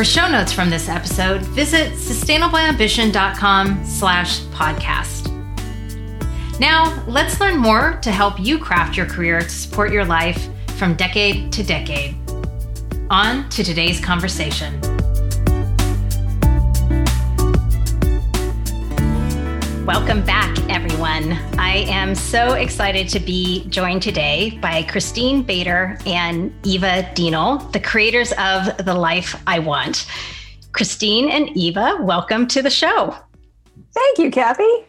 For show notes from this episode, visit sustainableambition.com slash podcast. Now, let's learn more to help you craft your career to support your life from decade to decade. On to today's conversation. Welcome back, everyone. I am so excited to be joined today by Christine Bader and Eva Dienel, the creators of The Life I Want. Christine and Eva, welcome to the show. Thank you, Kathy.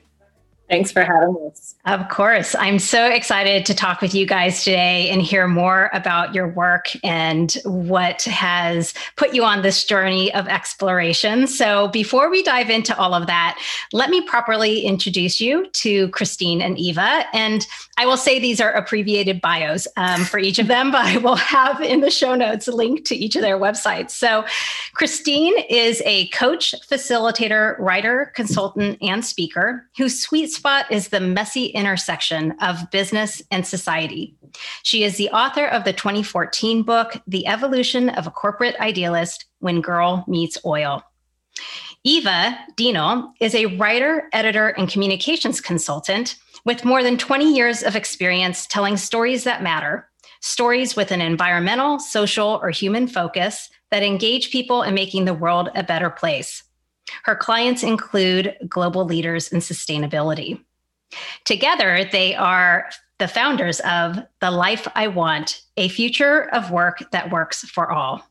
Thanks for having us. Of course. I'm so excited to talk with you guys today and hear more about your work and what has put you on this journey of exploration. So, before we dive into all of that, let me properly introduce you to Christine and Eva. And I will say these are abbreviated bios um, for each of them, but I will have in the show notes a link to each of their websites. So, Christine is a coach, facilitator, writer, consultant, and speaker whose sweet spot is the messy intersection of business and society. She is the author of the 2014 book, The Evolution of a Corporate Idealist When Girl Meets Oil. Eva Dienel is a writer, editor, and communications consultant with more than 20 years of experience telling stories that matter, stories with an environmental, social, or human focus that engage people in making the world a better place. Her clients include global leaders in sustainability. Together, they are the founders of The Life I Want, a future of work that works for all.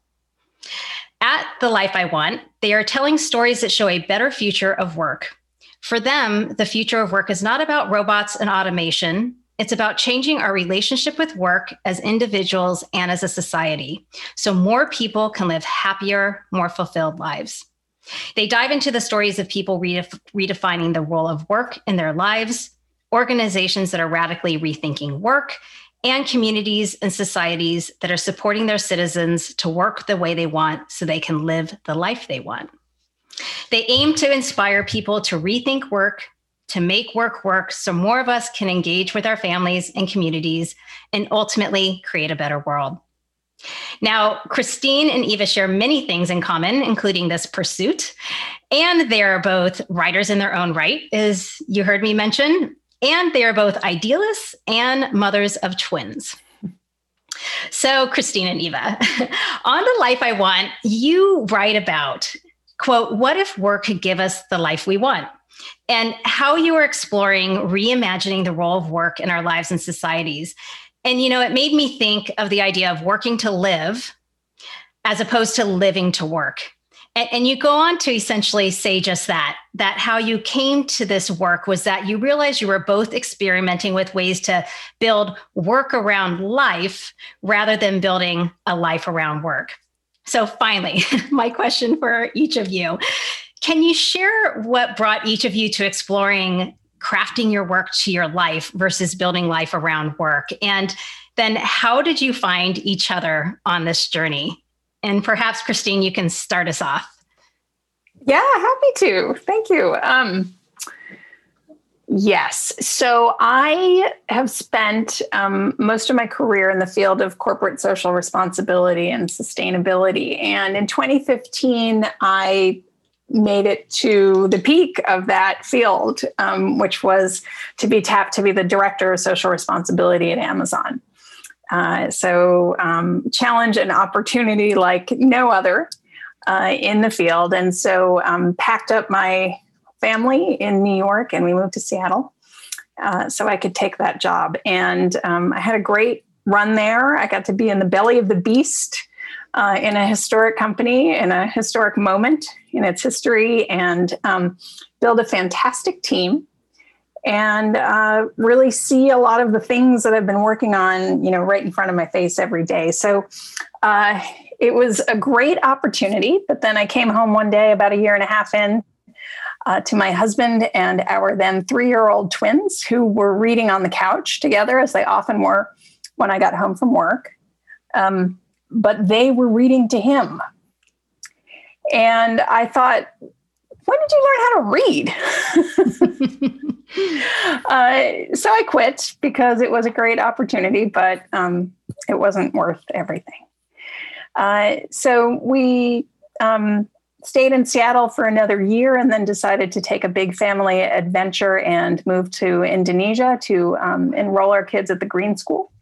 At The Life I Want, they are telling stories that show a better future of work. For them, the future of work is not about robots and automation. It's about changing our relationship with work as individuals and as a society so more people can live happier, more fulfilled lives. They dive into the stories of people redef- redefining the role of work in their lives, organizations that are radically rethinking work, and communities and societies that are supporting their citizens to work the way they want so they can live the life they want. They aim to inspire people to rethink work, to make work work so more of us can engage with our families and communities and ultimately create a better world. Now, Christine and Eva share many things in common, including this pursuit. And they are both writers in their own right, as you heard me mention. And they are both idealists and mothers of twins. So, Christine and Eva, on The Life I Want, you write about, quote, what if work could give us the life we want? And how you are exploring reimagining the role of work in our lives and societies. And, you know, it made me think of the idea of working to live as opposed to living to work. And, and, you go on to essentially say just that that how you came to this work was that you realized you were both experimenting with ways to build work around life rather than building a life around work. So, finally, my question for each of you can you share what brought each of you to exploring crafting your work to your life versus building life around work? And then how did you find each other on this journey? And perhaps, Christine, you can start us off. Yeah, happy to. Thank you. Um, yes. So I have spent um, most of my career in the field of corporate social responsibility and sustainability. And in 2015, I made it to the peak of that field, um, which was to be tapped to be the director of social responsibility at Amazon. Uh, so, um, challenge and opportunity like no other uh, in the field. And so, um, packed up my family in New York and we moved to Seattle uh, so I could take that job. And um, I had a great run there. I got to be in the belly of the beast uh, in a historic company in a historic moment in its history and um, build a fantastic team and uh, really see a lot of the things that I've been working on, you know, right in front of my face every day. So uh, it was a great opportunity. But then I came home one day, about a year and a half in, uh, to my husband and our then three year old twins who were reading on the couch together, as they often were when I got home from work. Um, but they were reading to him. And I thought, when did you learn how to read? uh, so I quit because it was a great opportunity, but um, it wasn't worth everything. Uh, so we um, stayed in Seattle for another year and then decided to take a big family adventure and move to Indonesia to um, enroll our kids at the Green School,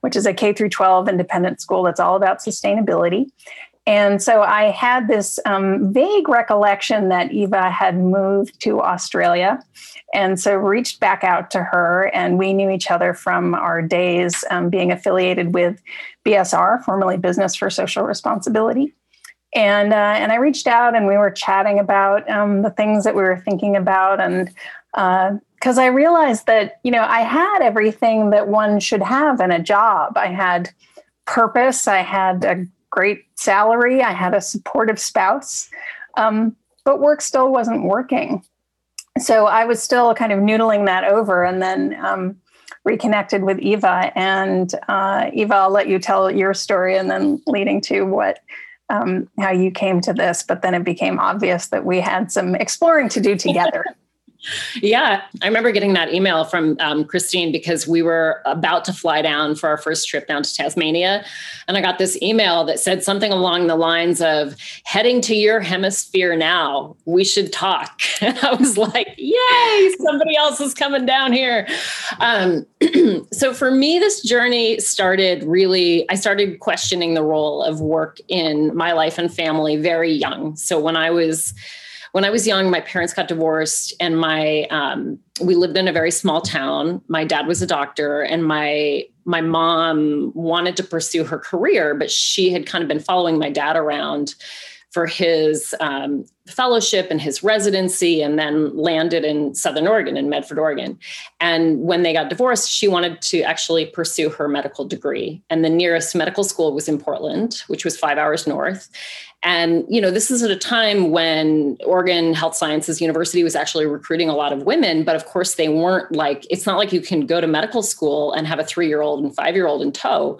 which is a K through 12 independent school that's all about sustainability. And so I had this um, vague recollection that Eva had moved to Australia. And so reached back out to her, and we knew each other from our days um, being affiliated with BSR, formerly Business for Social Responsibility. And, uh, and I reached out and we were chatting about um, the things that we were thinking about. And because I realized that, you know, I had everything that one should have in a job. I had purpose, I had a great salary, I had a supportive spouse, um, but work still wasn't working. So I was still kind of noodling that over and then um, reconnected with Eva. And uh, Eva, I'll let you tell your story and then leading to what. Um, how you came to this, but then it became obvious that we had some exploring to do together. Yeah, I remember getting that email from um, Christine because we were about to fly down for our first trip down to Tasmania. And I got this email that said something along the lines of heading to your hemisphere now. We should talk. And I was like, yay, somebody else is coming down here. Um, so for me, this journey started really, I started questioning the role of work in my life and family very young. So when I was when I was young, my parents got divorced, and my um, we lived in a very small town. My dad was a doctor, and my my mom wanted to pursue her career, but she had kind of been following my dad around for his um, fellowship and his residency, and then landed in Southern Oregon, in Medford, Oregon. And when they got divorced, she wanted to actually pursue her medical degree. And the nearest medical school was in Portland, which was five hours north. And you know, this is at a time when Oregon Health Sciences University was actually recruiting a lot of women, but of course they weren't like it's not like you can go to medical school and have a 3-year-old and 5-year-old in tow.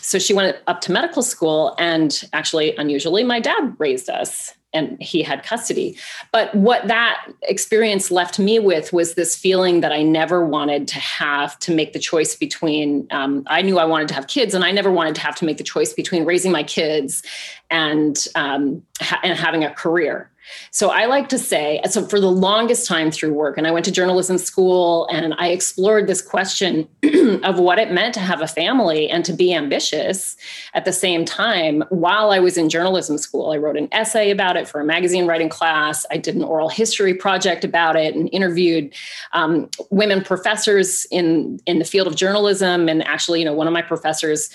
So she went up to medical school and actually unusually my dad raised us and he had custody. But what that experience left me with was this feeling that I never wanted to have to make the choice between. Um, I knew I wanted to have kids, and I never wanted to have to make the choice between raising my kids and um, ha- and having a career. So I like to say, so for the longest time through work, and I went to journalism school and I explored this question of what it meant to have a family and to be ambitious at the same time while I was in journalism school. I wrote an essay about it for a magazine writing class. I did an oral history project about it and interviewed um, women professors in, in the field of journalism. And actually, you know, one of my professors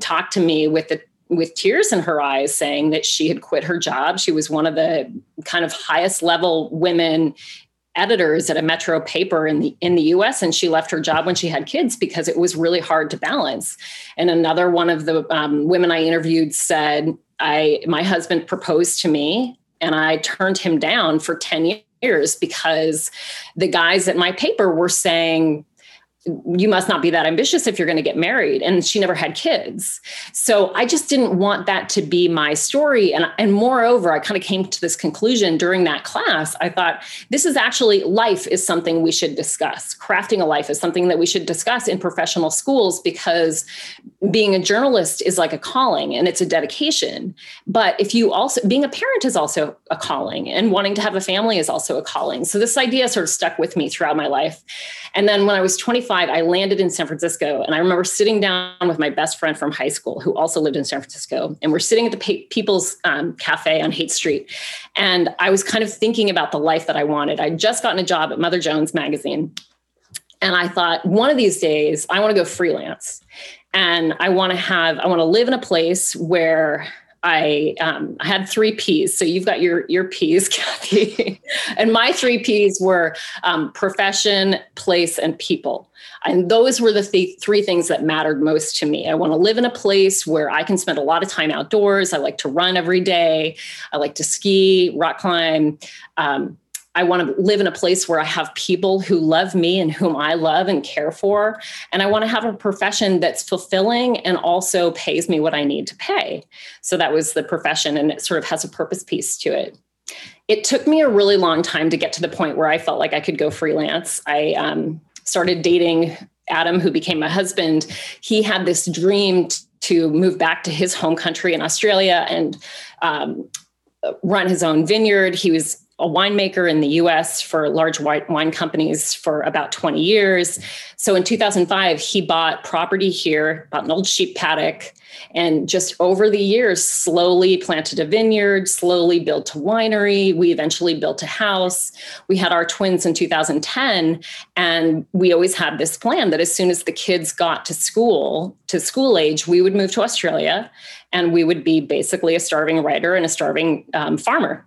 talked to me with the with tears in her eyes saying that she had quit her job. She was one of the kind of highest level women editors at a metro paper in the in the US and she left her job when she had kids because it was really hard to balance. And another one of the um, women I interviewed said, "I my husband proposed to me and I turned him down for 10 years because the guys at my paper were saying you must not be that ambitious if you're going to get married. And she never had kids. So i just didn't want that to be my story. And and moreover i kind of came to this conclusion during that class. I thought this is actually life is something we should discuss. Crafting a life is something that we should discuss in professional schools because being a journalist is like a calling and it's a dedication. But if you also being a parent is also a calling and wanting to have a family is also a calling. So this idea sort of stuck with me throughout my life. And then when i was 25 I landed in San Francisco. And I remember sitting down with my best friend from high school who also lived in San Francisco. And we're sitting at the People's um, Cafe on Haight Street. And I was kind of thinking about the life that I wanted. I'd just gotten a job at Mother Jones magazine. And I thought, one of these days, I want to go freelance. And I want to have, I want to live in a place where I, um, had three P's. So you've got your your P's, Kathy, and my three P's were um, profession, place, and people. And those were the th- three things that mattered most to me. I want to live in a place where I can spend a lot of time outdoors. I like to run every day. I like to ski, rock climb. Um, I want to live in a place where I have people who love me and whom I love and care for. And I want to have a profession that's fulfilling and also pays me what I need to pay. So that was the profession, and it sort of has a purpose piece to it. It took me a really long time to get to the point where I felt like I could go freelance. I um, started dating Adam, who became my husband. He had this dream t- to move back to his home country in Australia and um, run his own vineyard. He was a winemaker in the US for large wine companies for about 20 years. So in 2005, he bought property here, bought an old sheep paddock, and just over the years, slowly planted a vineyard, slowly built a winery. We eventually built a house. We had our twins in 2010, and we always had this plan that as soon as the kids got to school, to school age, we would move to Australia and we would be basically a starving writer and a starving um, farmer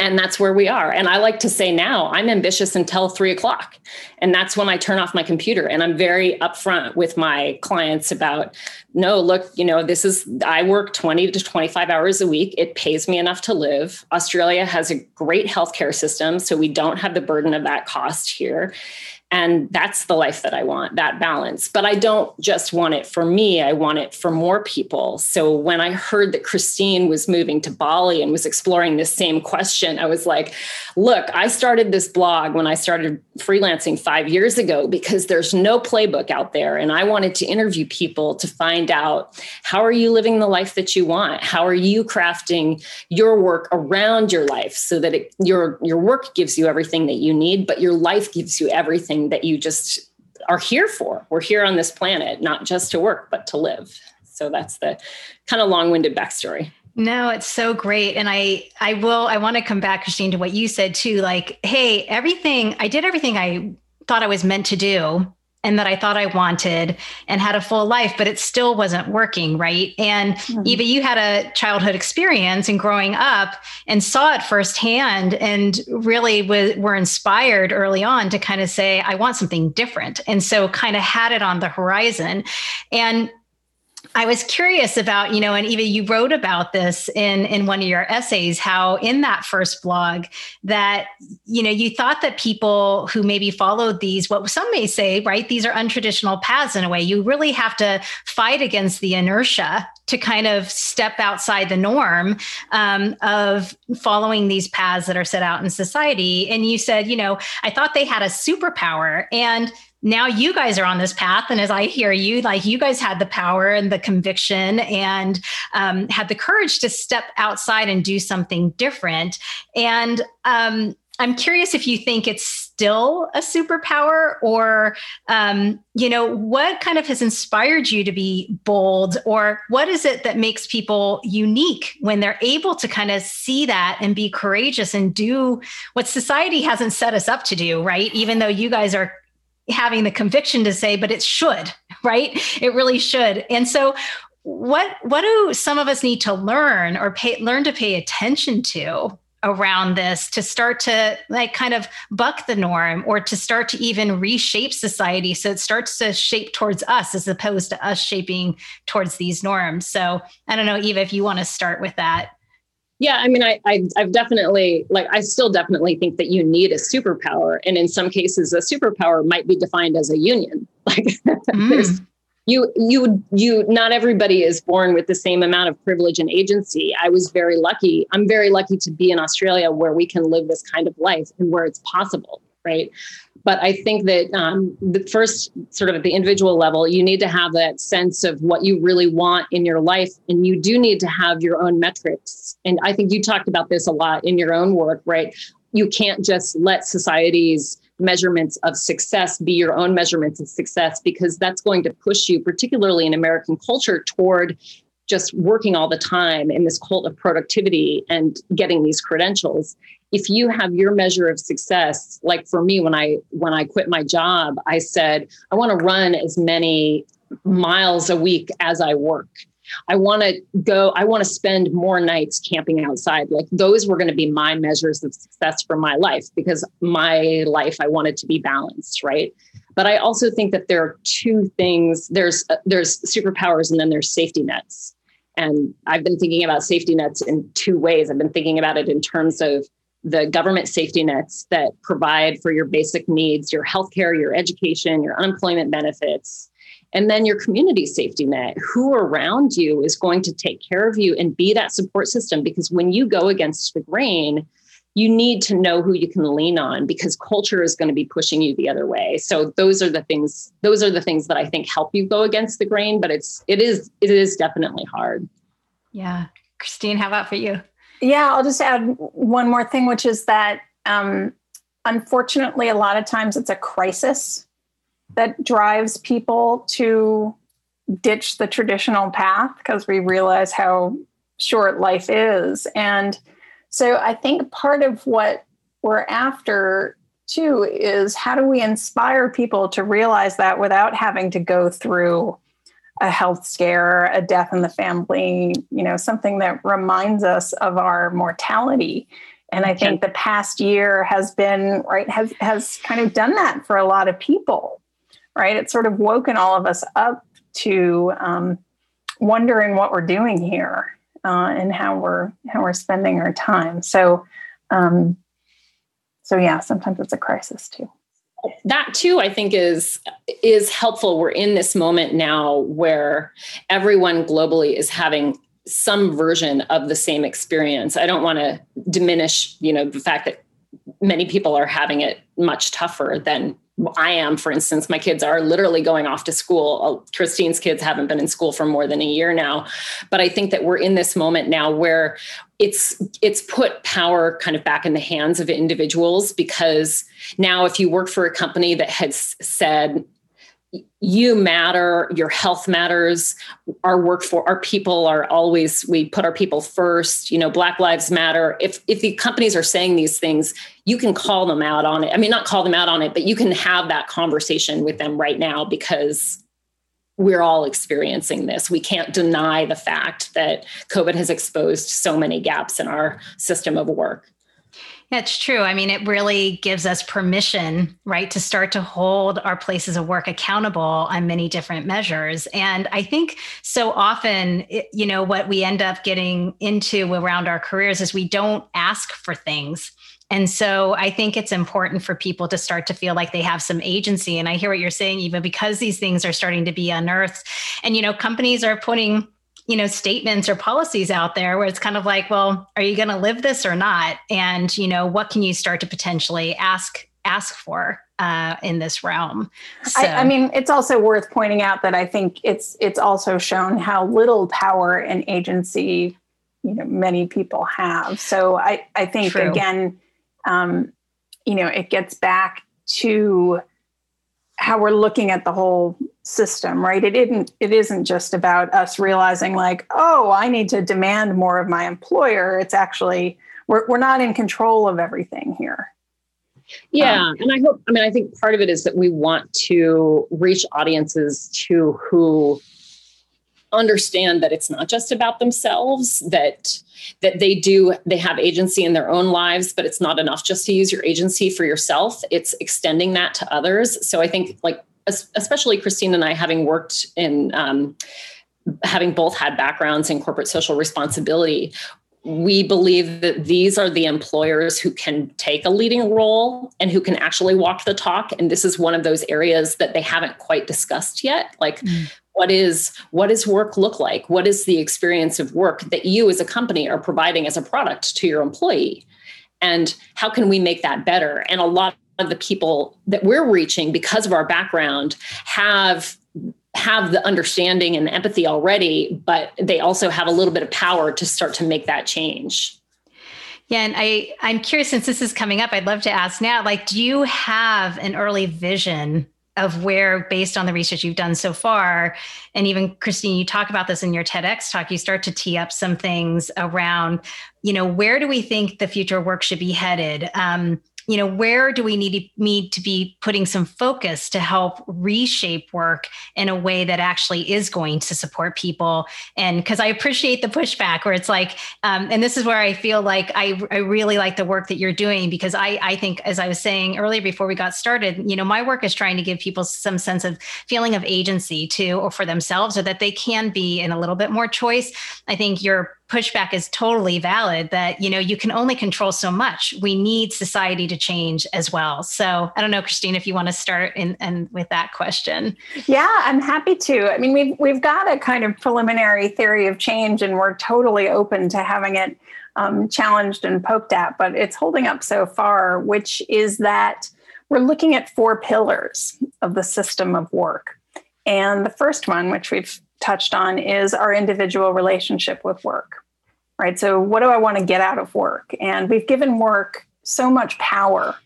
and that's where we are. And I like to say now, I'm ambitious until three o'clock. And that's when I turn off my computer. And I'm very upfront with my clients about no, look, you know, this is, I work 20 to 25 hours a week. It pays me enough to live. Australia has a great healthcare system. So we don't have the burden of that cost here. And that's the life that I want, that balance. But I don't just want it for me, I want it for more people. So when I heard that Christine was moving to Bali and was exploring this same question, I was like, look, I started this blog when I started freelancing five years ago because there's no playbook out there. And I wanted to interview people to find out how are you living the life that you want? How are you crafting your work around your life so that it, your, your work gives you everything that you need, but your life gives you everything that you just are here for. We're here on this planet, not just to work, but to live. So that's the kind of long-winded backstory. No, it's so great. And I I will I want to come back, Christine, to what you said too. Like, hey, everything I did everything I thought I was meant to do and that I thought I wanted and had a full life, but it still wasn't working, right? And mm-hmm. Eva, you had a childhood experience and growing up and saw it firsthand and really was, were inspired early on to kind of say, I want something different. And so kind of had it on the horizon. And I was curious about, you know, and Eva, you wrote about this in in one of your essays, how in that first blog that, you know, you thought that people who maybe followed these, what some may say, right, these are untraditional paths in a way. You really have to fight against the inertia to kind of step outside the norm um, of following these paths that are set out in society. And you said, you know, I thought they had a superpower. And now you guys are on this path. And as i hear you like you guys had the power and the conviction and um, had the courage to step outside and do something different. And um, i'm curious if you think it's still a superpower or um, you know what kind of has inspired you to be bold? Or what is it that makes people unique when they're able to kind of see that and be courageous and do what society hasn't set us up to do right? Even though you guys are having the conviction to say, but it should, right? It really should. And so what what do some of us need to learn or pay learn to pay attention to around this to start to like kind of buck the norm or to start to even reshape society so it starts to shape towards us as opposed to us shaping towards these norms so i don't know eva if you want to start with that yeah, I mean, I, I have definitely like I still definitely think that you need a superpower, and in some cases, a superpower might be defined as a union. Like mm. you you you not everybody is born with the same amount of privilege and agency. I was very lucky. I'm very lucky to be in Australia where we can live this kind of life and where it's possible, right? But I think that um, the first, sort of at the individual level, you need to have that sense of what you really want in your life. And you do need to have your own metrics. And I think you talked about this a lot in your own work, right? You can't just let society's measurements of success be your own measurements of success because that's going to push you, particularly in American culture, toward just working all the time in this cult of productivity and getting these credentials if you have your measure of success like for me when i when i quit my job i said i want to run as many miles a week as i work I want to go, I want to spend more nights camping outside. Like those were going to be my measures of success for my life because my life, I wanted to be balanced, right? But I also think that there are two things there's, there's superpowers and then there's safety nets. And I've been thinking about safety nets in two ways. I've been thinking about it in terms of the government safety nets that provide for your basic needs, your healthcare, your education, your unemployment benefits, and then your community safety net. Who around you is going to take care of you and be that support system? Because when you go against the grain, you need to know who you can lean on because culture is going to be pushing you the other way. So those are the things those are the things that I think help you go against the grain, but it's it is it is definitely hard. Yeah. Christine, how about for you? Yeah, I'll just add one more thing, which is that um, unfortunately, a lot of times it's a crisis that drives people to ditch the traditional path because we realize how short life is. And so I think part of what we're after too is how do we inspire people to realize that without having to go through a health scare, a death in the family, you know, something that reminds us of our mortality. And I think the past year has been right has has kind of done that for a lot of people, right? It's sort of woken all of us up to um, wondering what we're doing here uh, and how we're how we're spending our time. So, um, so yeah, sometimes it's a crisis too that too i think is is helpful. We're in this moment now where everyone globally is having some version of the same experience. I don't want to diminish you know the fact that many people are having it much tougher than I am, for instance, my kids are literally going off to school. Uh, Christine's kids haven't been in school for more than a year now. But I think that we're in this moment now where it's it's put power kind of back in the hands of individuals because now if you work for a company that has said you matter your health matters our work for our people are always we put our people first you know black lives matter if if the companies are saying these things you can call them out on it i mean not call them out on it but you can have that conversation with them right now because we're all experiencing this. We can't deny the fact that COVID has exposed so many gaps in our system of work. That's true. I mean, it really gives us permission, right, to start to hold our places of work accountable on many different measures. And I think so often, you know, what we end up getting into around our careers is we don't ask for things and so I think it's important for people to start to feel like they have some agency. And I hear what you're saying, even because these things are starting to be unearthed. And, you know, companies are putting, you know, statements or policies out there where it's kind of like, well, are you going to live this or not? And, you know, what can you start to potentially ask ask for uh, in this realm. So. I, I, mean, it's also worth pointing out that I think it's it's also shown how little power and agency you know many people have. So I I think True. again um, you know, it gets back to how we're looking at the whole system, right? It isn't it isn't just about us realizing like, oh, I need to demand more of my employer. It's actually we're we're not in control of everything here. Yeah, um, and I hope I mean I think part of it is that we want to reach audiences to who understand that it's not just about themselves that that they do they have agency in their own lives but it's not enough just to use your agency for yourself. It's extending that to others. So i think like especially christine and i having worked in um, having both had backgrounds in corporate social responsibility we believe that these are the employers who can take a leading role and who can actually walk the talk. And this is one of those areas that they haven't quite discussed yet. Like mm what is what does work look like? What is the experience of work that you as a company are providing as a product to your employee? And how can we make that better? And a lot of the people that we're reaching because of our background have have the understanding and empathy already but they also have a little bit of power to start to make that change. Yeah, and I I'm curious since this is coming up, I'd love to ask now, like, do you have an early vision of where, based on the research you've done so far, and even Christine, you talk about this in your TEDx talk, you start to tee up some things around, you know, where do we think the future work should be headed? Um, you know where do we need to, need to be putting some focus to help reshape work in a way that actually is going to support people? And because i appreciate the pushback where it's like um, and this is where i feel like I, I really like the work that you're doing because i i think as i was saying earlier before we got started you know my work is trying to give people some sense of feeling of agency too or for themselves so that they can be in a little bit more choice. I think your pushback is totally valid that you know you can only control so much. We need society to change as well. So i don't know christine if you want to start in and with that question. Yeah i'm happy to. I mean we've we've got a kind of preliminary theory of change and we're totally open to having it um, challenged and poked at but it's holding up so far which is that we're looking at four pillars of the system of work. And the first one which we've touched on is our individual relationship with work, right? So, what do I want to get out of work? And we've given work so much power,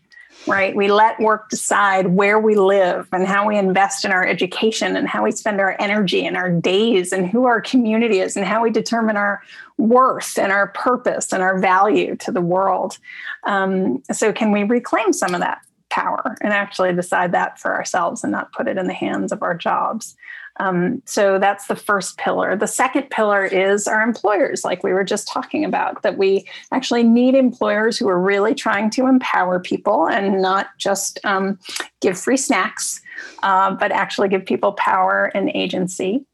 right? We let work decide where we live and how we invest in our education and how we spend our energy and our days and who our community is and how we determine our worth and our purpose and our value to the world. Um, so, can we reclaim some of that? power and actually decide that for ourselves and not put it in the hands of our jobs. Um, so that's the first pillar. The second pillar is our employers, like we were just talking about, that we actually need employers who are really trying to empower people and not just um, give free snacks, uh, but actually give people power and agency.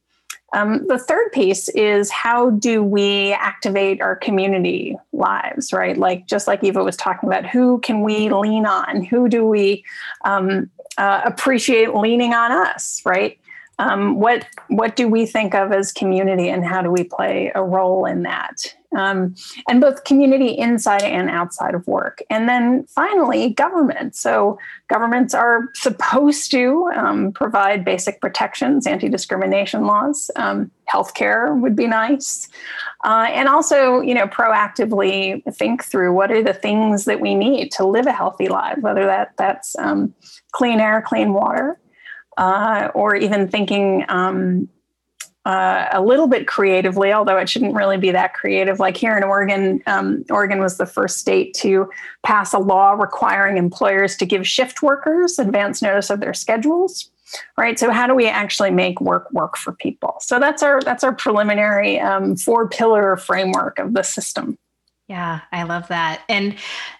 Um, the third piece is how do we activate our community lives, right? Like just like Eva was talking about, who can we lean on? Who do we um, uh, appreciate leaning on us, right? Um, what what do we think of as community and how do we play a role in that? Um, and both community inside and outside of work. And then finally government. So governments are supposed to um, provide basic protections anti-discrimination laws. Um, healthcare would be nice. Uh, and also you know proactively think through what are the things that we need to live a healthy life whether that that's um, clean air clean water uh, or even thinking um, uh, a little bit creatively, although it shouldn't really be that creative. Like here in Oregon, um, Oregon was the first state to pass a law requiring employers to give shift workers advance notice of their schedules. Right. So how do we actually make work work for people? So that's our that's our preliminary um, four pillar framework of the system. Yeah, I love that. And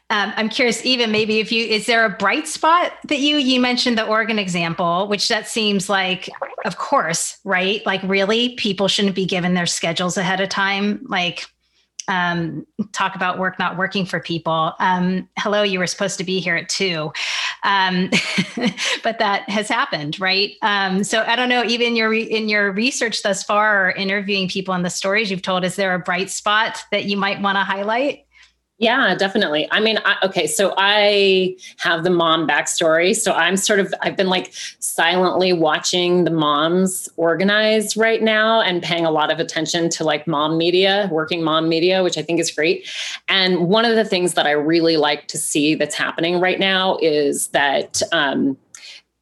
um, I'm curious, even maybe if you, is there a bright spot that you, you mentioned the Oregon example, which that seems like, of course, right? Like really people shouldn't be given their schedules ahead of time. Like, um, talk about work not working for people. Um, hello, you were supposed to be here at two, um, but that has happened, right? Um, so I don't know. Even your in your research thus far, or interviewing people and the stories you've told, is there a bright spot that you might want to highlight? Yeah, definitely. I mean, I, okay, so I have the mom backstory. So I'm sort of, I've been like silently watching the moms organize right now and paying a lot of attention to like mom media, working mom media, which I think is great. And one of the things that I really like to see that's happening right now is that um,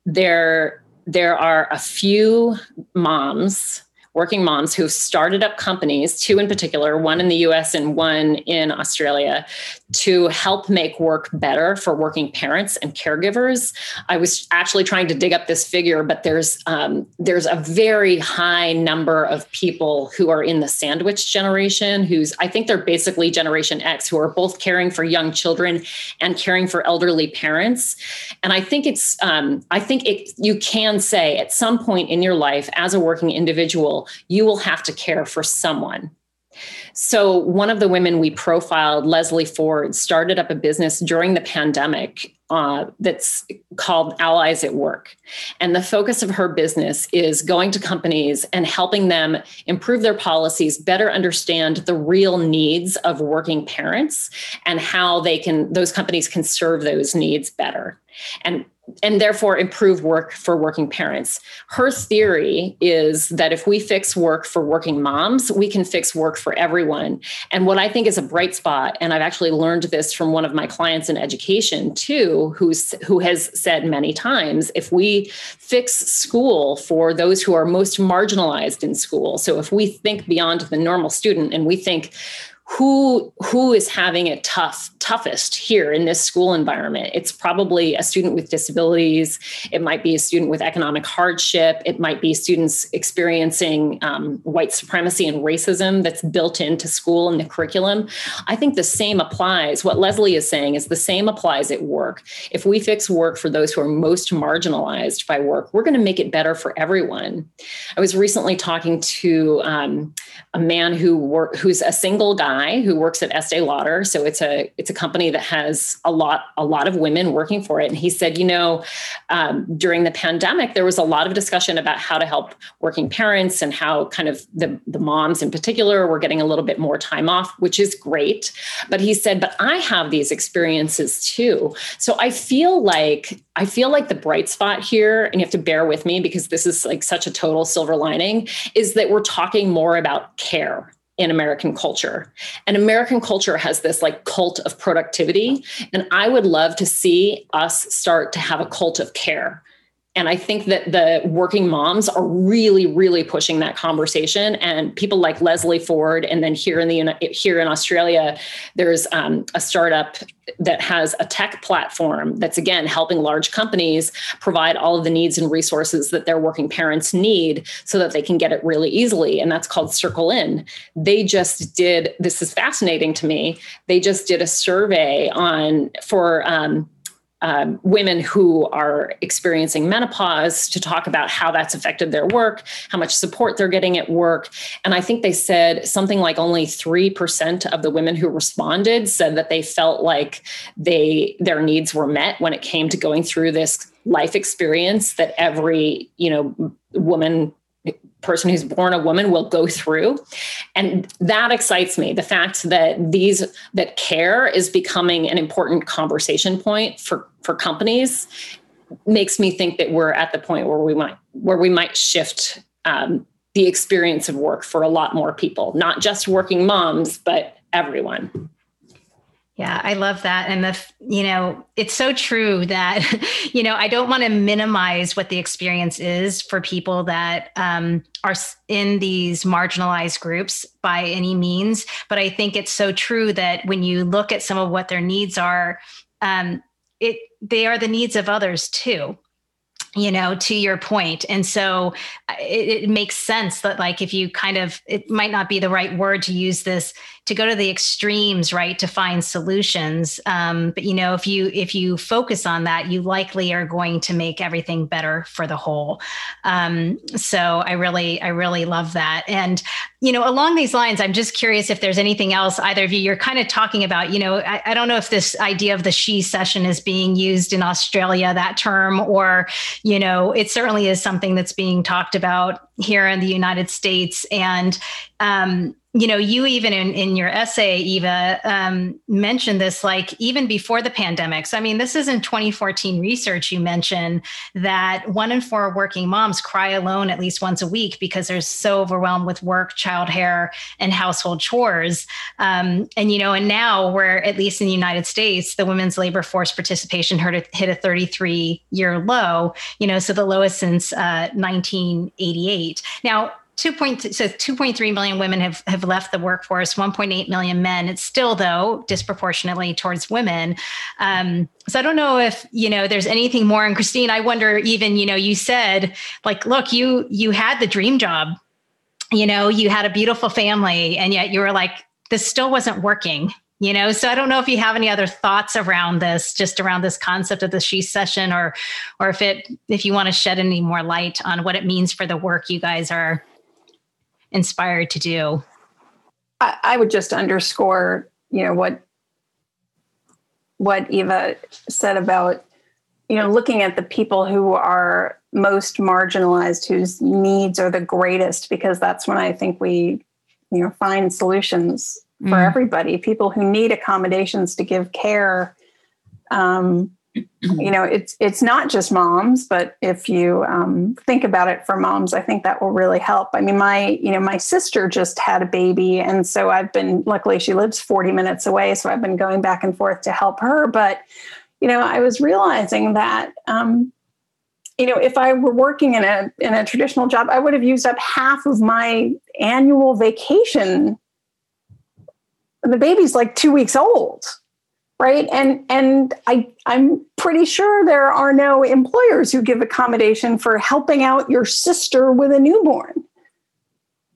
there there are a few moms working moms who've started up companies, two in particular, one in the US and one in Australia, to help make work better for working parents and caregivers. I was actually trying to dig up this figure, but there's um, there's a very high number of people who are in the sandwich generation, who's I think they're basically Generation X, who are both caring for young children and caring for elderly parents. And I think it's um, I think it you can say at some point in your life as a working individual you will have to care for someone. So, one of the women we profiled, Leslie Forde, started up a business during the pandemic uh, that's called Allies at Work. And the focus of her business is going to companies and helping them improve their policies, better understand the real needs of working parents and how they can, those companies can serve those needs better. And and therefore improve work for working parents. Her theory is that if we fix work for working moms, we can fix work for everyone. And what I think is a bright spot, and I've actually learned this from one of my clients in education too, who's who has said many times, if we fix school for those who are most marginalized in school, so if we think beyond the normal student and we think who who is having it tough toughest here in this school environment. It's probably a student with disabilities. It might be a student with economic hardship. It might be students experiencing um, white supremacy and racism that's built into school and the curriculum. I think the same applies. What Leslie is saying is the same applies at work. If we fix work for those who are most marginalized by work, we're going to make it better for everyone. I was recently talking to um, a man who work who's a single who works at Estee Lauder. So it's a it's a company that has a lot a lot of women working for it. And he said, you know, um, during the pandemic, there was a lot of discussion about how to help working parents and how kind of the the moms in particular were getting a little bit more time off, which is great. But he said, but I have these experiences too. So I feel like I feel like the bright spot here, and you have to bear with me because this is like such a total silver lining, is that we're talking more about care in American culture. And American culture has this like cult of productivity. And I would love to see us start to have a cult of care and I think that the working moms are really, really pushing that conversation. And people like Leslie Forde, and then here in the here in Australia, there's um, a startup that has a tech platform that's again helping large companies provide all of the needs and resources that their working parents need, so that they can get it really easily. And that's called Circle In. They just did. This is fascinating to me. They just did a survey on for. Um, um, women who are experiencing menopause to talk about how that's affected their work, how much support they're getting at work. And I think they said something like only 3% of the women who responded said that they felt like they their needs were met when it came to going through this life experience that every, you know, woman person who's born a woman will go through. And that excites me the fact that these that care is becoming an important conversation point for for companies makes me think that we're at the point where we might where we might shift um, the experience of work for a lot more people not just working moms but everyone yeah, I love that. And the, you know, it's so true that, you know, I don't want to minimize what the experience is for people that um, are in these marginalized groups by any means. But I think it's so true that when you look at some of what their needs are, um, it they are the needs of others too you know to your point and so uh, it, it, makes sense that like if you kind of it might not be the right word to use this to go to the extremes right to find solutions. Um, but you know if you if you focus on that you likely are going to make everything better for the whole. Um, so i really i really love that. And you know along these lines i'm just curious if there's anything else either of you you're kind of talking about you know I, I don't know if this idea of the she-cession is being used in australia that term or you know it certainly is something that's being talked about here in the united states. And um, you know, you even in, in your essay, Eva, um, mentioned this like even before the pandemic. So, I mean, this is in 2014 research. You mentioned that one in four working moms cry alone at least once a week because they're so overwhelmed with work, childcare, and household chores. Um, and, you know, and now we're at least in the United States, the women's labor force participation hit a 33 year low, you know, so the lowest since uh, 1988. Now, 2. Point, so 2.3 million women have, have left the workforce, 1.8 million men. It's still, though, disproportionately towards women. Um, so I don't know if, you know, there's anything more. And Christine, I wonder even, you know, you said like, look, you, you had the dream job, you know, you had a beautiful family and yet you were like, this still wasn't working you know so i don't know if you have any other thoughts around this just around this concept of the she-cession or or if it if you want to shed any more light on what it means for the work you guys are inspired to do? I, I would just underscore, you know, what what Eva said about, you know, looking at the people who are most marginalized, whose needs are the greatest, because that's when I think we, you know, find solutions for mm. everybody. People who need accommodations to give care, um, you know it's it's not just moms but if you um, think about it for moms i think that will really help. I mean my you know my sister just had a baby and so i've been luckily she lives 40 minutes away so i've been going back and forth to help her. But you know i was realizing that um, you know if i were working in a in a traditional job i would have used up half of my annual vacation. The baby's like two weeks old right? And and i i'm pretty sure there are no employers who give accommodation for helping out your sister with a newborn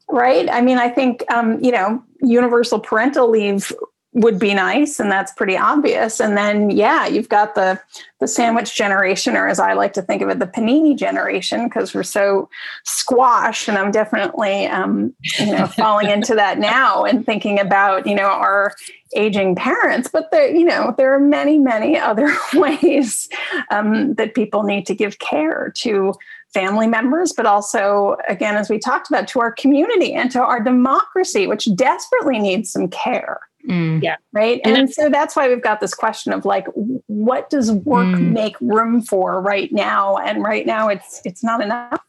right? I mean i think um, you know universal parental leave would be nice and that's pretty obvious and then yeah you've got the the sandwich generation or as i like to think of it the panini generation because we're so squashed and i'm definitely um, you know falling into that now and thinking about you know our aging parents but there you know there are many many other ways um, that people need to give care to family members, but also, again, as we talked about, to our community and to our democracy, which desperately needs some care. Mm. Yeah. Right. And, and so that's why we've got this question of like, what does work mm. make room for right now? And right now it's it's not enough.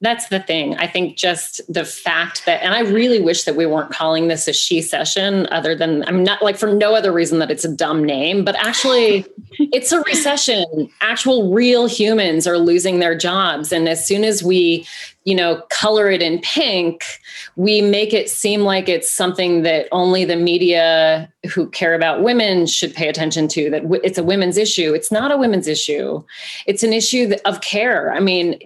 That's the thing. I think just the fact that, and I really wish that we weren't calling this a she-cession, other than I'm not like for no other reason that it's a dumb name, but actually it's a recession. Actual real humans are losing their jobs. And as soon as we, you know, color it in pink, we make it seem like it's something that only the media who care about women should pay attention to, that it's a women's issue. It's not a women's issue, it's an issue of care. I mean,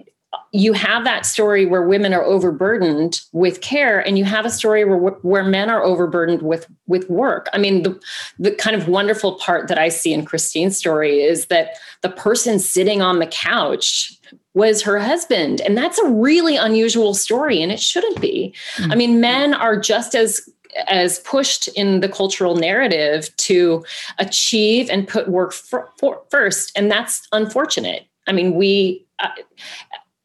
you have that story where women are overburdened with care and you have a story where, where men are overburdened with with work i mean the, the kind of wonderful part that i see in christine's story is that the person sitting on the couch was her husband. And that's a really unusual story and it shouldn't be. Mm-hmm. i mean men are just as as pushed in the cultural narrative to achieve and put work for, for first and that's unfortunate. I mean we uh,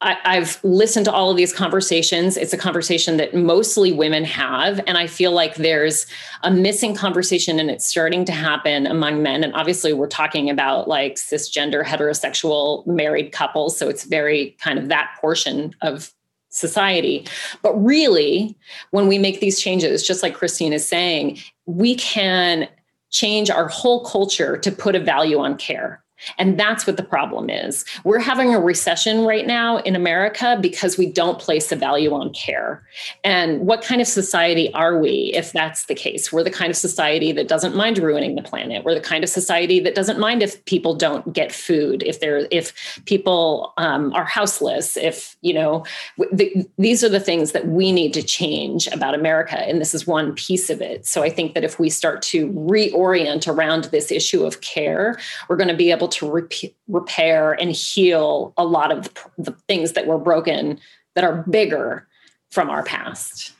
I, have listened to all of these conversations. It's a conversation that mostly women have. And I feel like there's a missing conversation and it's starting to happen among men. And obviously, we're talking about like cisgender, heterosexual married couples. So it's very kind of that portion of society. But really, when we make these changes, just like Christine is saying, we can change our whole culture to put a value on care and that's what the problem is. We're having a recession right now in America because we don't place a value on care. And what kind of society are we if that's the case? We're the kind of society that doesn't mind ruining the planet. We're the kind of society that doesn't mind if people don't get food, if they're if people um, are houseless, if you know the, these are the things that we need to change about America, and this is one piece of it. So I think that if we start to reorient around this issue of care, we're going to be able to rep- repair and heal a lot of the things that were broken that are bigger from our past.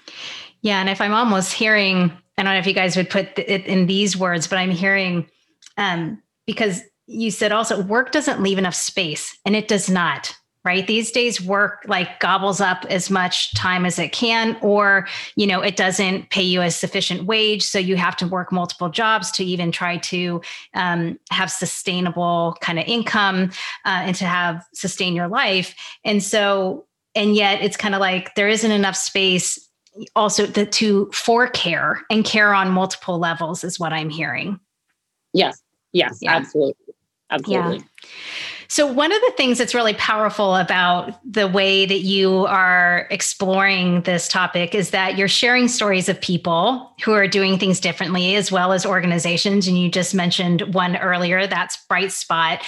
Yeah. And if I'm almost hearing, I don't know if you guys would put it in these words, but I'm hearing um, because you said also work doesn't leave enough space, and it does not right? These days work like gobbles up as much time as it can or you know it doesn't pay you a sufficient wage so you have to work multiple jobs to even try to um, have sustainable kind of income uh, and to have sustain your life. And so and yet it's kind of like there isn't enough space also the to for care and care on multiple levels is what i'm hearing. Yes. Yes. Yeah. absolutely. Absolutely. yeah. So, one of the things that's really powerful about the way that you are exploring this topic is that you're sharing stories of people who are doing things differently, as well as organizations. And you just mentioned one earlier that's Bright Spot.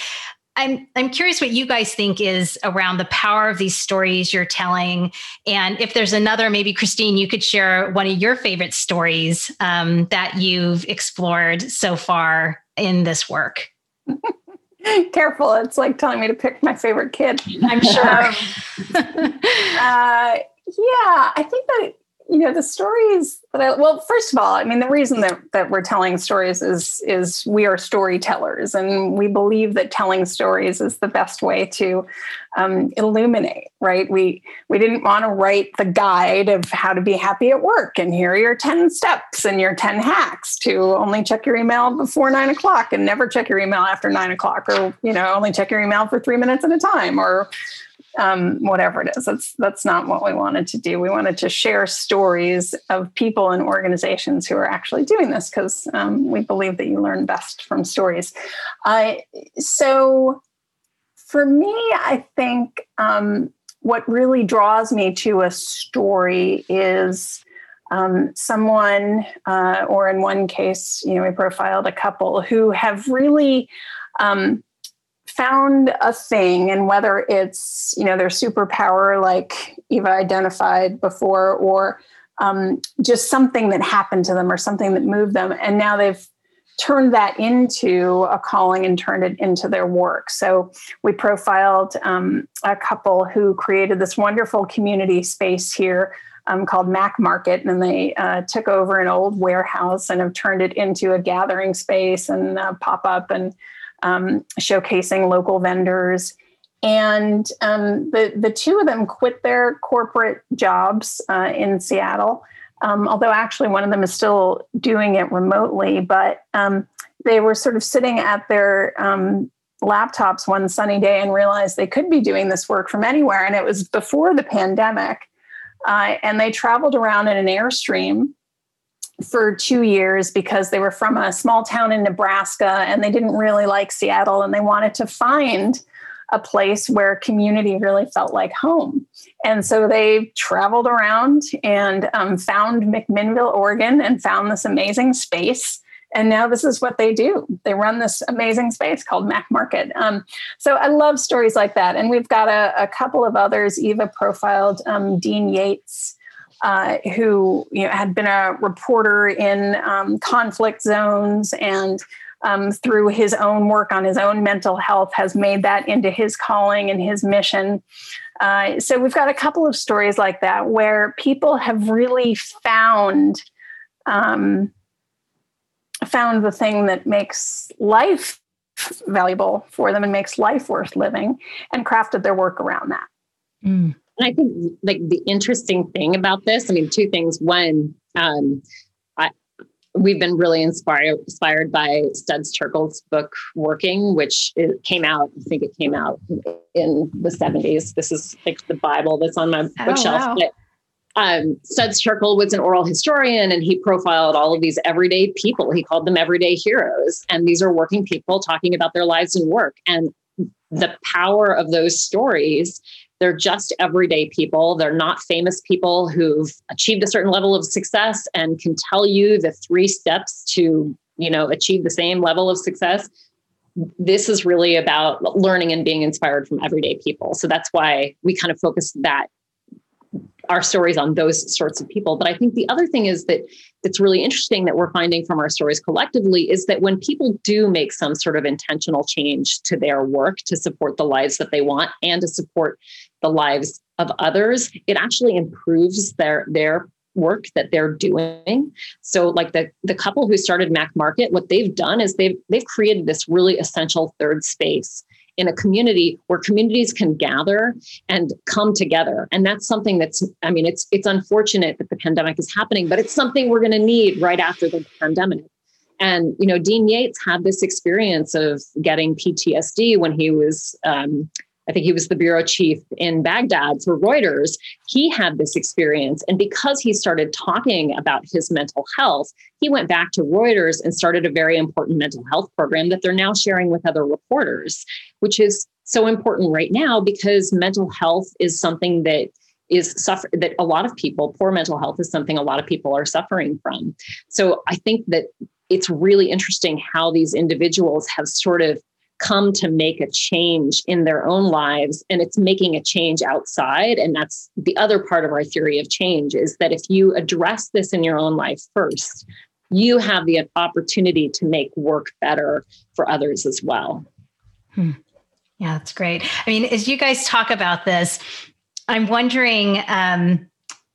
I'm I'm curious what you guys think is around the power of these stories you're telling, and if there's another, maybe Christine, you could share one of your favorite stories um, that you've explored so far in this work. Careful, it's like telling me to pick my favorite kid. I'm sure. um, uh, yeah, I think that you know the stories that I well, first of all, I mean the reason that that we're telling stories is is we are storytellers, and we believe that telling stories is the best way to um, illuminate. Right? We we didn't want to write the guide of how to be happy at work, and here are your ten steps and your ten hacks to only check your email before nine o'clock and never check your email after nine o'clock, or you know only check your email for three minutes at a time, or um, whatever it is. That's that's not what we wanted to do. We wanted to share stories of people and organizations who are actually doing this because um, we believe that you learn best from stories. Uh, so, for me, I think um, what really draws me to a story is um, someone, uh, or in one case, you know, we profiled a couple who have really um, found a thing, and whether it's you know their superpower, like Eva identified before, or um, just something that happened to them or something that moved them, and now they've turned that into a calling and turned it into their work. So we profiled um, a couple who created this wonderful community space here um, called Mac Market, and they uh, took over an old warehouse and have turned it into a gathering space and pop up and um, showcasing local vendors. And um, the the two of them quit their corporate jobs uh, in Seattle. Um, although actually one of them is still doing it remotely, but um, they were sort of sitting at their um, laptops one sunny day and realized they could be doing this work from anywhere. And it was before the pandemic. Uh, and they traveled around in an Airstream for two years because they were from a small town in Nebraska and they didn't really like Seattle and they wanted to find a place where community really felt like home. And so they traveled around and um, found McMinnville, Oregon, and found this amazing space. And now this is what they do. They run this amazing space called mac market. Um, so i love stories like that. And we've got a, a couple of others eva profiled um, dean yates uh, who you know, had been a reporter in um, conflict zones and um, through his own work on his own mental health has made that into his calling and his mission uh, so we've got a couple of stories like that where people have really found um, found the thing that makes life valuable for them and makes life worth living and crafted their work around that. Mm. And I think like the interesting thing about this, I mean, two things. One, um, I, we've been really inspired inspired by Studs Terkel's book Working, which came out, I think it came out in the 70s. This is like the Bible that's on my oh, bookshelf. Wow. But um, Studs Terkel was an oral historian and he profiled all of these everyday people. He called them everyday heroes. And these are working people talking about their lives and work. And the power of those stories, they're just everyday people. They're not famous people who've achieved a certain level of success and can tell you the three steps to, you know, achieve the same level of success. This is really about learning and being inspired from everyday people. So that's why we kind of focus that our stories on those sorts of people. But I think the other thing is that it's really interesting that we're finding from our stories collectively is that when people do make some sort of intentional change to their work to support the lives that they want and to support the lives of others, it actually improves their their work that they're doing. So like the the couple who started Mac Market, what they've done is they've they've created this really essential third space in a community where communities can gather and come together and that's something that's i mean it's it's unfortunate that the pandemic is happening but it's something we're going to need right after the pandemic and you know dean yates had this experience of getting ptsd when he was um, I think he was the bureau chief in Baghdad for Reuters. He had this experience. And because he started talking about his mental health, he went back to Reuters and started a very important mental health program that they're now sharing with other reporters, which is so important right now because mental health is something that is suffer that a lot of people poor mental health is something a lot of people are suffering from so i think that it's really interesting how these individuals have sort of come to make a change in their own lives and it's making a change outside and that's the other part of our theory of change is that if you address this in your own life first you have the opportunity to make work better for others as well hmm. yeah that's great i mean as you guys talk about this i'm wondering um,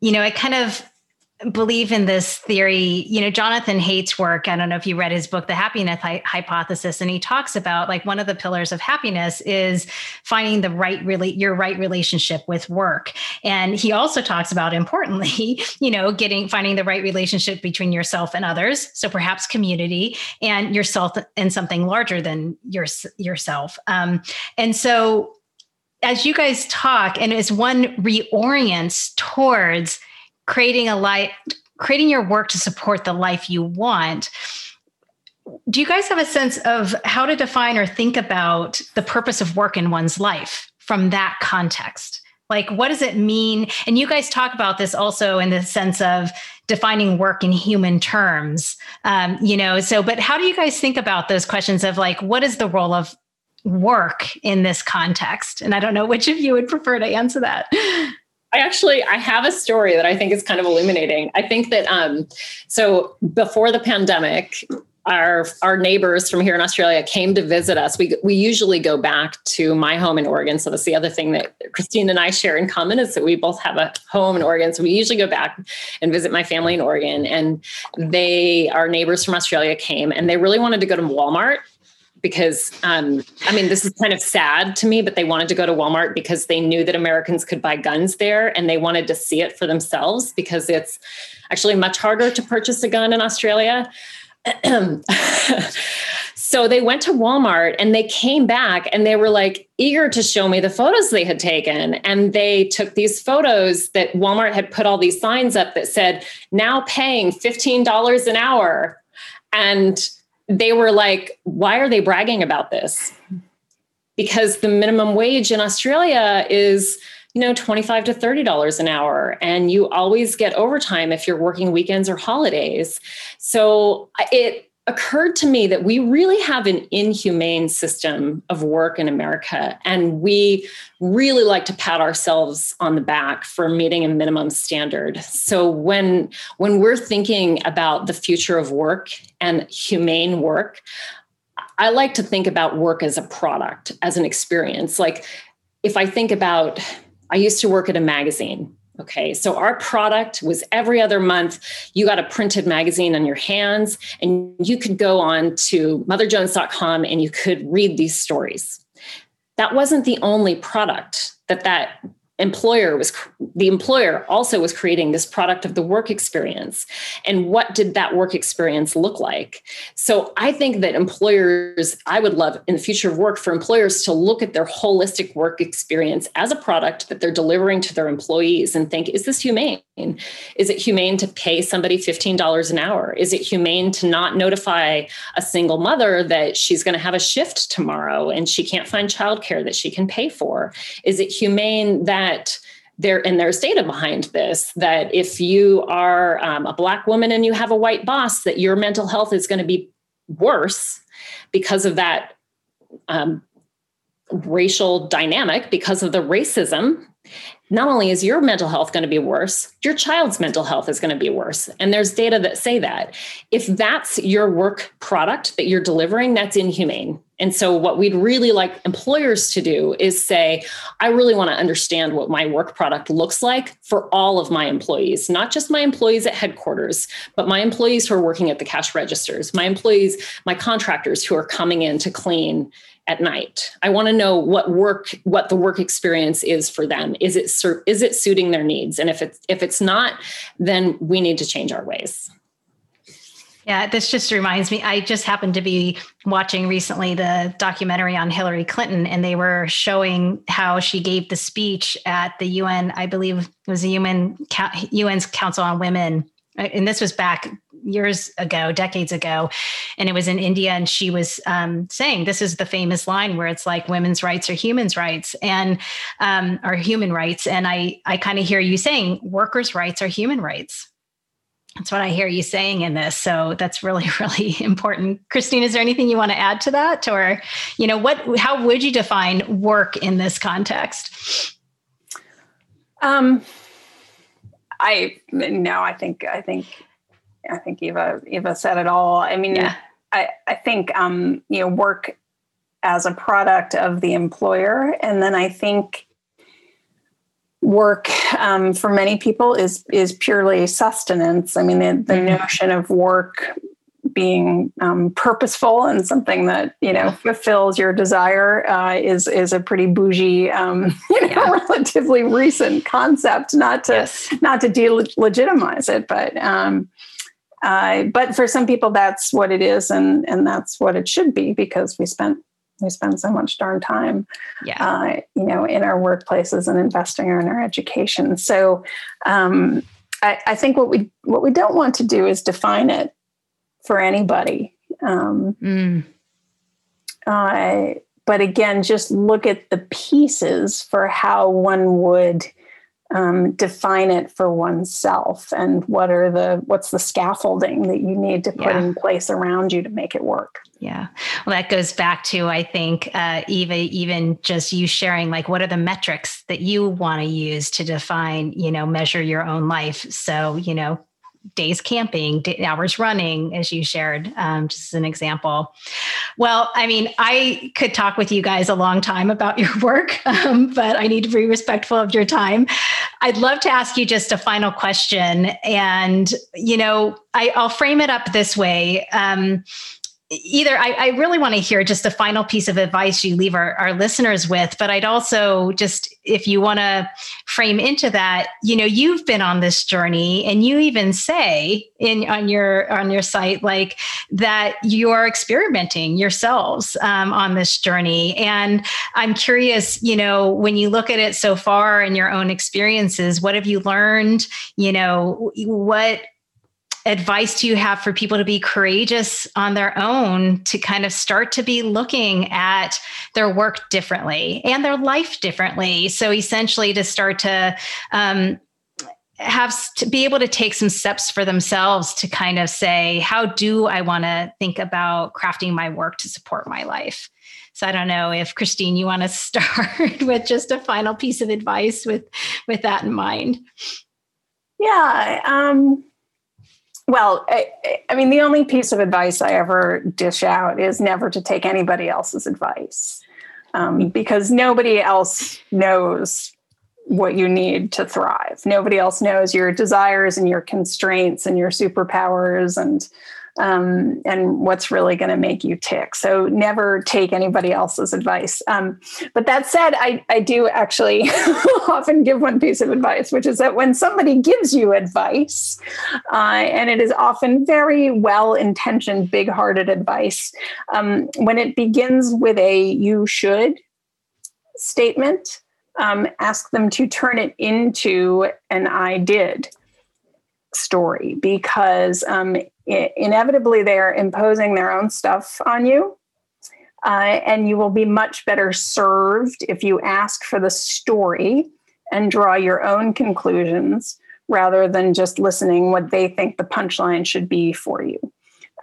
you know i kind of believe in this theory. You know, Jonathan Haidt's work. I don't know if you read his book, The Happiness Hi- Hypothesis, and he talks about like one of the pillars of happiness is finding the right really your right relationship with work. And he also talks about importantly, you know, getting finding the right relationship between yourself and others. So perhaps community and yourself and something larger than your, yourself. Um, and so as you guys talk, and as one reorients towards creating a life creating your work to support the life you want do you guys have a sense of how to define or think about the purpose of work in one's life from that context Like, what does it mean? And you guys talk about this also in the sense of defining work in human terms, um, you know. So, but how do you guys think about those questions of like, what is the role of work in this context? And I don't know which of you would prefer to answer that. I actually I have a story that I think is kind of illuminating. I think that um, so before the pandemic, our our neighbors from here in Australia came to visit us. We we usually go back to my home in Oregon. So that's the other thing that Christine and I share in common is that we both have a home in Oregon. So we usually go back and visit my family in Oregon. And they our neighbors from Australia came and they really wanted to go to Walmart because um, I mean, this is kind of sad to me, but they wanted to go to Walmart because they knew that Americans could buy guns there and they wanted to see it for themselves because it's actually much harder to purchase a gun in Australia. so they went to Walmart and they came back and they were like eager to show me the photos they had taken. And they took these photos that Walmart had put all these signs up that said, now paying $15 an hour. And they were like, why are they bragging about this? Because the minimum wage in Australia is you know 25 to 30 dollars an hour and you always get overtime if you're working weekends or holidays so it occurred to me that we really have an inhumane system of work in America. And we really like to pat ourselves on the back for meeting a minimum standard. So when, when we're thinking about the future of work and humane work, I like to think about work as a product, as an experience. Like if I think about, I used to work at a magazine Okay, so our product was every other month. You got a printed magazine on your hands, and you could go on to motherjones.com and you could read these stories. That wasn't the only product that that employer was the employer also was creating this product of the work experience. And what did that work experience look like? So i think that employers i would love in the future of work for employers to look at their holistic work experience as a product that they're delivering to their employees and think is this humane is it humane to pay somebody $15 an hour? Is it humane to not notify a single mother that she's going to have a shift tomorrow and she can't find childcare that she can pay for? Is it humane that there and there's data behind this that if you are um, a black woman and you have a white boss that your mental health is going to be worse because of that um, racial dynamic because of the racism not only is your mental health going to be worse, your child's mental health is going to be worse. And there's data that say that. If that's your work product that you're delivering, that's inhumane. And so, what we'd really like employers to do is say, I really want to understand what my work product looks like for all of my employees, not just my employees at headquarters, but my employees who are working at the cash registers, my employees, my contractors who are coming in to clean at night. I want to know what work what the work experience is for them. Is it is it suiting their needs? And if it's if it's not, then we need to change our ways. Yeah, this just reminds me. I just happened to be watching recently the documentary on Hillary Clinton, and they were showing how she gave the speech at the UN. I believe it was the UN UN's Council on Women, and this was back years ago, decades ago, and it was in India. And she was um, saying, "This is the famous line where it's like women's rights are humans' rights and um, are human rights." And I I kind of hear you saying workers' rights are human rights. That's what I hear you saying in this. So that's really, really important. Christine, is there anything you want to add to that? Or, you know, what how would you define work in this context? Um I no, I think I think I think Eva Eva said it all. I mean, yeah. I, I think um, you know, work as a product of the employer. And then I think work um, for many people is is purely sustenance. I mean, the, the mm-hmm. notion of work being um, purposeful and something that you know fulfills your desire uh, is is a pretty bougie, um, you know, yeah. relatively recent concept. Not to yes. not to delegitimize it, but um, uh, but for some people, that's what it is, and and that's what it should be because we spent we spend so much darn time, yeah. uh, you know, in our workplaces and investing in our education. So, um, I, I, think what we what we don't want to do is define it for anybody. Um, mm. uh, but again, just look at the pieces for how one would um, define it for oneself and what are the what's the scaffolding that you need to put yeah. in place around you to make it work? Yeah. Well that goes back to i think uh, eva even just you sharing like what are the metrics that you want to use to define you know measure your own life? So you know days camping, hours running, as you shared, um, just as an example. Well, I mean, I could talk with you guys a long time about your work, um, but I need to be respectful of your time. I'd love to ask you just a final question. And, you know, I, will frame it up this way. Um, either I, I, really want to hear just a final piece of advice you leave our, our listeners with but i'd also just if you want to frame into that you know you've been on this journey and you even say in on your on your site like that you're experimenting yourselves um, on this journey. And i'm curious you know when you look at it so far in your own experiences what have you learned? You know what advice do you have for people to be courageous on their own to kind of start to be looking at their work differently and their life differently? So essentially, to start to um, have to be able to take some steps for themselves to kind of say, how do I want to think about crafting my work to support my life? So I don't know if Christine, you want to start with just a final piece of advice with with that in mind. Yeah. Um, well, I, I, mean, the only piece of advice I ever dish out is never to take anybody else's advice um, because nobody else knows what you need to thrive. Nobody else knows your desires and your constraints and your superpowers and um, and what's really going to make you tick. So never take anybody else's advice. Um, but that said, I, I do actually often give one piece of advice, which is that when somebody gives you advice, uh, and it is often very well intentioned, big hearted advice, um, when it begins with a you should statement, um, ask them to turn it into an I did story because um, inevitably they are imposing their own stuff on you. Uh, and you will be much better served if you ask for the story and draw your own conclusions rather than just listening what they think the punchline should be for you.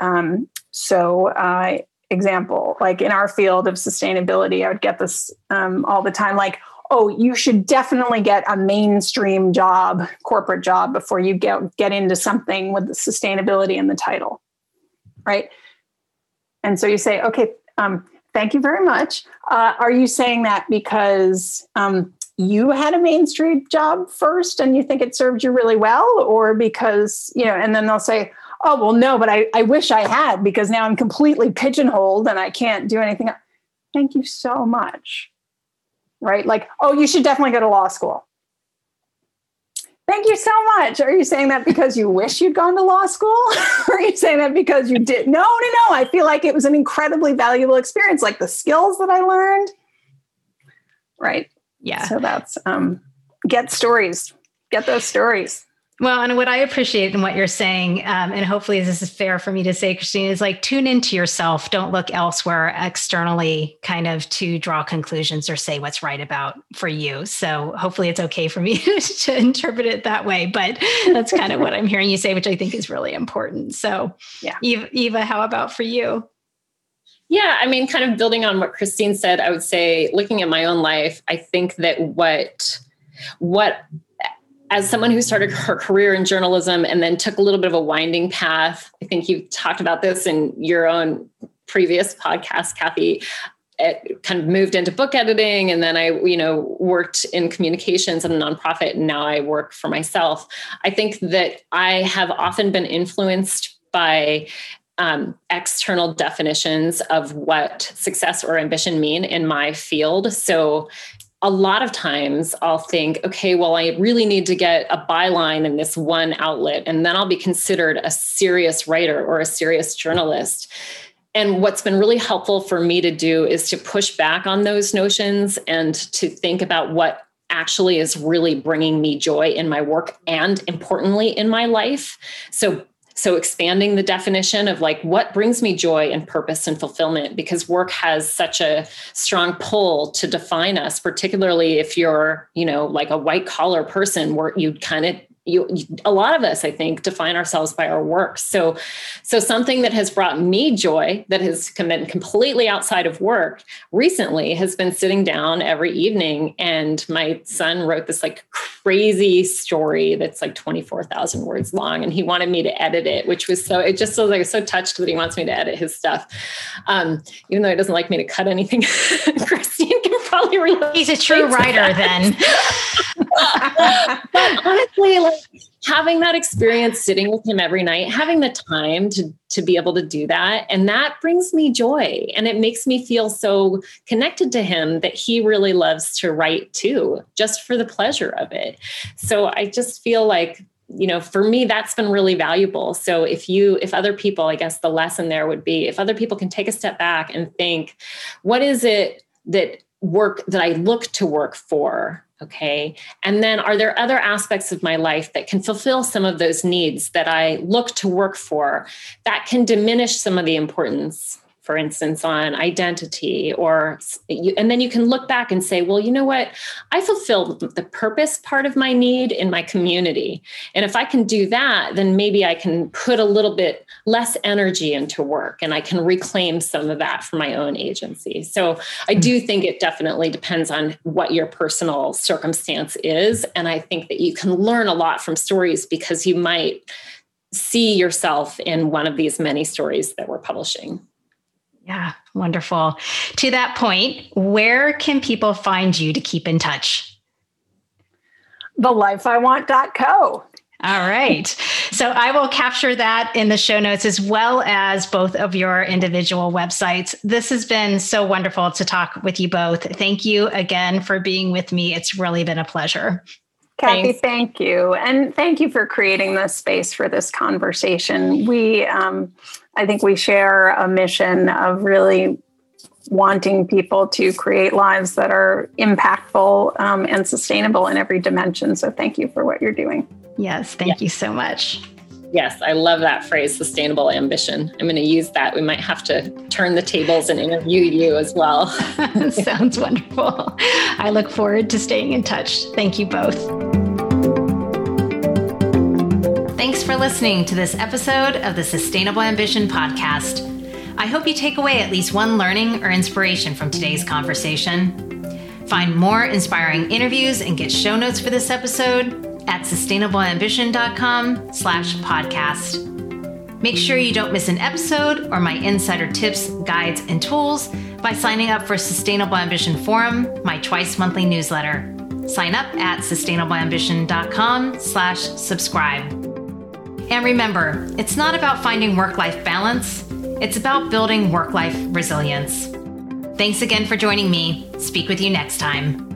Um, so, uh, example, like in our field of sustainability, I would get this um, all the time like, oh, you should definitely get a mainstream job, corporate job, before you get, get into something with the sustainability in the title. Right. And so you say, okay, um, thank you very much. Uh, are you saying that because um, you had a mainstream job first and you think it served you really well? Or because, you know, and then they'll say, oh, well, no, but I, I wish I had because now I'm completely pigeonholed and I can't do anything. Thank you so much right? Like, oh, you should definitely go to law school. Thank you so much. Are you saying that because you wish you'd gone to law school? or are you saying that because you did? No, no, no. I feel like it was an incredibly valuable experience, like the skills that I learned. Right. Yeah. So that's um, get stories, get those stories. Well, and what I appreciate in what you're saying, um, and hopefully this is fair for me to say, Christine, is like tune into yourself. Don't look elsewhere externally, kind of to draw conclusions or say what's right about for you. So hopefully it's okay for me to interpret it that way. But that's kind of what I'm hearing you say, which I think is really important. So, yeah, Eva, Eva how about for you? Yeah, I mean, kind of building on what Christine said, I would say, looking at my own life, I think that what what as someone who started her career in journalism and then took a little bit of a winding path, I think you've talked about this in your own previous podcast, Kathy. It kind of moved into book editing, and then I, you know, worked in communications at a nonprofit, and now I work for myself. I think that I have often been influenced by um, external definitions of what success or ambition mean in my field. So, a lot of times I'll think, okay, well, I really need to get a byline in this one outlet, and then I'll be considered a serious writer or a serious journalist. And what's been really helpful for me to do is to push back on those notions and to think about what actually is really bringing me joy in my work and importantly in my life. So so expanding the definition of like what brings me joy and purpose and fulfillment because work has such a strong pull to define us particularly if you're you know like a white collar person where you'd kind of you, a lot of us i think define ourselves by our work so so something that has brought me joy that has come been completely outside of work recently has been sitting down every evening and my son wrote this like crazy story that's like 24,000 words long and he wanted me to edit it which was so it just was like so touched that he wants me to edit his stuff. Um, even though he doesn't like me to cut anything christine can probably relate he's a true writer then but honestly, like having that experience sitting with him every night, having the time to, to be able to do that, and that brings me joy. And it makes me feel so connected to him that he really loves to write too, just for the pleasure of it. So I just feel like you know for me that's been really valuable so if you if other people i guess the lesson there would be if other people can take a step back and think what is it that work that i look to work for Okay. And then are there other aspects of my life that can fulfill some of those needs that I look to work for that can diminish some of the importance for instance, on identity, or and then you can look back and say, well, you know what? I fulfill the purpose part of my need in my community. And if I can do that, then maybe I can put a little bit less energy into work and I can reclaim some of that for my own agency. So I do hmm. think it definitely depends on what your personal circumstance is. And I think that you can learn a lot from stories because you might see yourself in one of these many stories that we're publishing. Yeah, wonderful. To that point, where can people find you to keep in touch? TheLifeIWant.co. All right. So I will capture that in the show notes as well as both of your individual websites. This has been so wonderful to talk with you both. Thank you again for being with me. It's really been a pleasure. Kathy, Thanks. thank you. And thank you for creating this space for this conversation. We, um, I think we share a mission of really wanting people to create lives that are impactful um, and sustainable in every dimension. So thank you for what you're doing. Yes, thank you so much. Yes, I love that phrase, sustainable ambition. I'm going to use that. We might have to turn the tables and interview you as well. Sounds wonderful. I look forward to staying in touch. Thank you both. Thanks for listening to this episode of the Sustainable Ambition Podcast. I hope you take away at least one learning or inspiration from today's conversation. Find more inspiring interviews and get show notes for this episode at sustainableambition.com slash podcast. Make sure you don't miss an episode or my insider tips, guides, and tools by signing up for Sustainable Ambition Forum, my twice monthly newsletter. Sign up at sustainableambition.com slash subscribe. And remember, it's not about finding work life balance, it's about building work life resilience. Thanks again for joining me. Speak with you next time.